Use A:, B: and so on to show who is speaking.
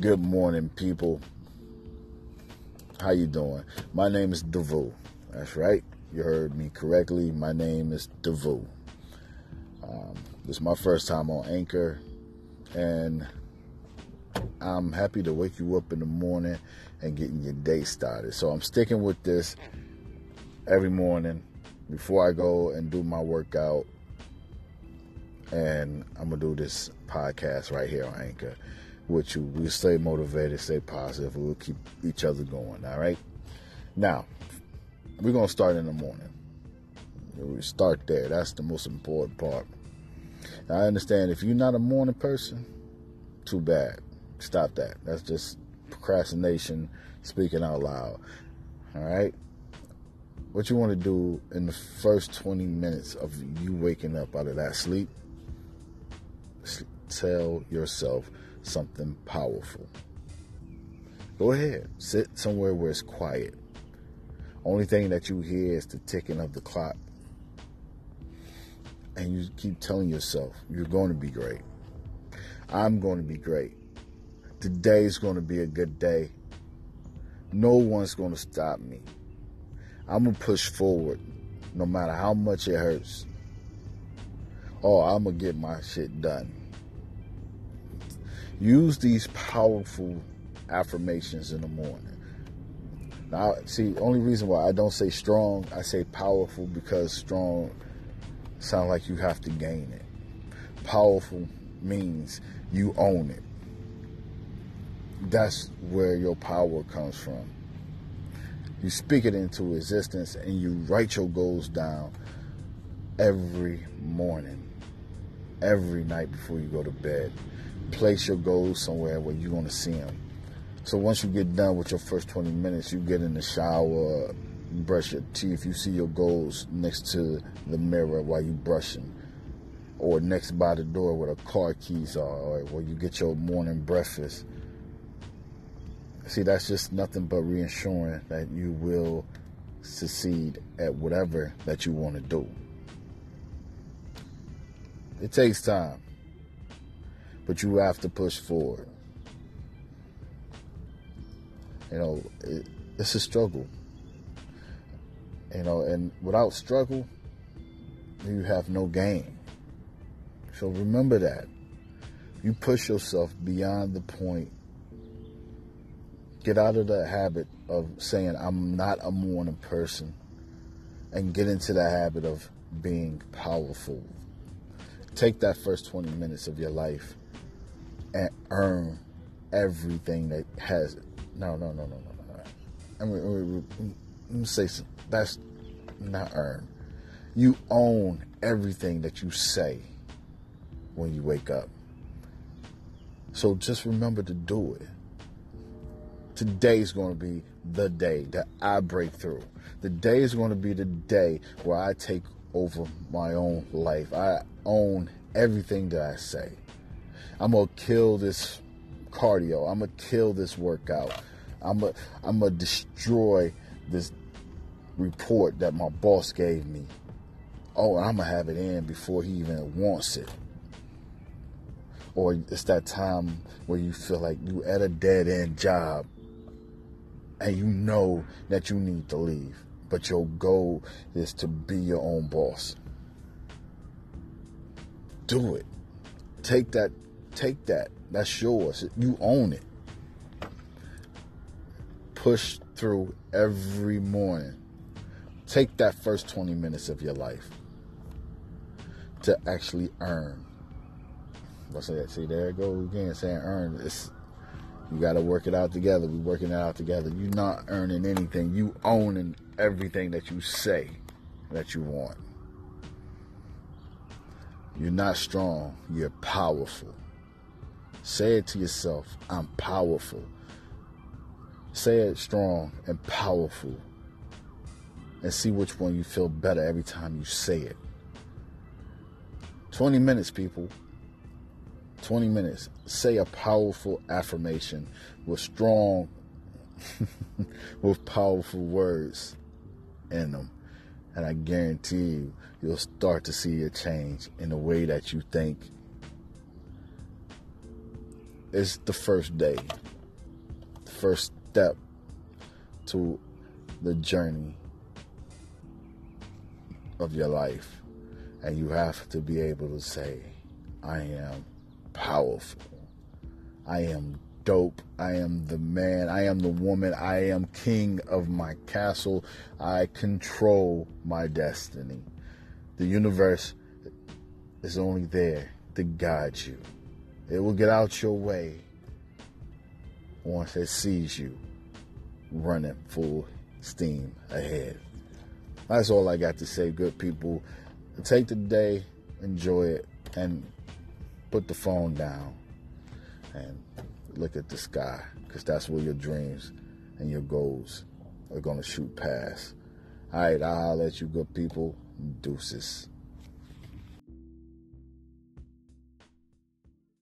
A: Good morning, people. How you doing? My name is Devu. That's right. You heard me correctly. My name is Devu. Um, this is my first time on Anchor, and I'm happy to wake you up in the morning and getting your day started. So I'm sticking with this every morning before I go and do my workout. And I'm gonna do this podcast right here on Anchor with you. We'll stay motivated, stay positive. We'll keep each other going. All right. Now, we're gonna start in the morning. We start there. That's the most important part. Now, I understand if you're not a morning person, too bad. Stop that. That's just procrastination, speaking out loud. All right. What you want to do in the first 20 minutes of you waking up out of that sleep, tell yourself something powerful. Go ahead, sit somewhere where it's quiet. Only thing that you hear is the ticking of the clock. And you keep telling yourself, you're going to be great. I'm going to be great. Today's going to be a good day. No one's going to stop me. I'm going to push forward no matter how much it hurts. Oh, I'm going to get my shit done. Use these powerful affirmations in the morning. Now, see, only reason why I don't say strong, I say powerful because strong sounds like you have to gain it. Powerful means you own it. That's where your power comes from. You speak it into existence and you write your goals down every morning, every night before you go to bed place your goals somewhere where you're going to see them. So once you get done with your first 20 minutes, you get in the shower, brush your teeth, you see your goals next to the mirror while you're brushing, or next by the door where the car keys are, or where you get your morning breakfast. See, that's just nothing but reassuring that you will succeed at whatever that you want to do. It takes time but you have to push forward. You know, it, it's a struggle. You know, and without struggle, you have no gain. So remember that. You push yourself beyond the point. Get out of the habit of saying, I'm not a morning person, and get into the habit of being powerful. Take that first 20 minutes of your life and earn everything that has it. No, no, no, no, no, no. I mean, let me say something. That's not earn. You own everything that you say when you wake up. So just remember to do it. Today's going to be the day that I break through. The day is going to be the day where I take over my own life. I own everything that I say. I'm gonna kill this cardio. I'm gonna kill this workout. I'm gonna I'm gonna destroy this report that my boss gave me. Oh, I'm gonna have it in before he even wants it. Or it's that time where you feel like you at a dead end job and you know that you need to leave, but your goal is to be your own boss. Do it. Take that Take that. That's yours. You own it. Push through every morning. Take that first 20 minutes of your life to actually earn. I say that. See, there it goes again, saying earn. It's you got to work it out together. We're working it out together. You're not earning anything. You owning everything that you say that you want. You're not strong. You're powerful. Say it to yourself I'm powerful. Say it strong and powerful. And see which one you feel better every time you say it. 20 minutes, people. 20 minutes. Say a powerful affirmation with strong, with powerful words in them. And I guarantee you, you'll start to see a change in the way that you think it's the first day, the first step to the journey of your life. And you have to be able to say, I am powerful. I am dope. I am the man. I am the woman. I am king of my castle. I control my destiny. The universe is only there to guide you. It will get out your way once it sees you running full steam ahead. That's all I got to say, good people. Take the day, enjoy it, and put the phone down and look at the sky because that's where your dreams and your goals are going to shoot past. All right, I'll let you good people. Deuces.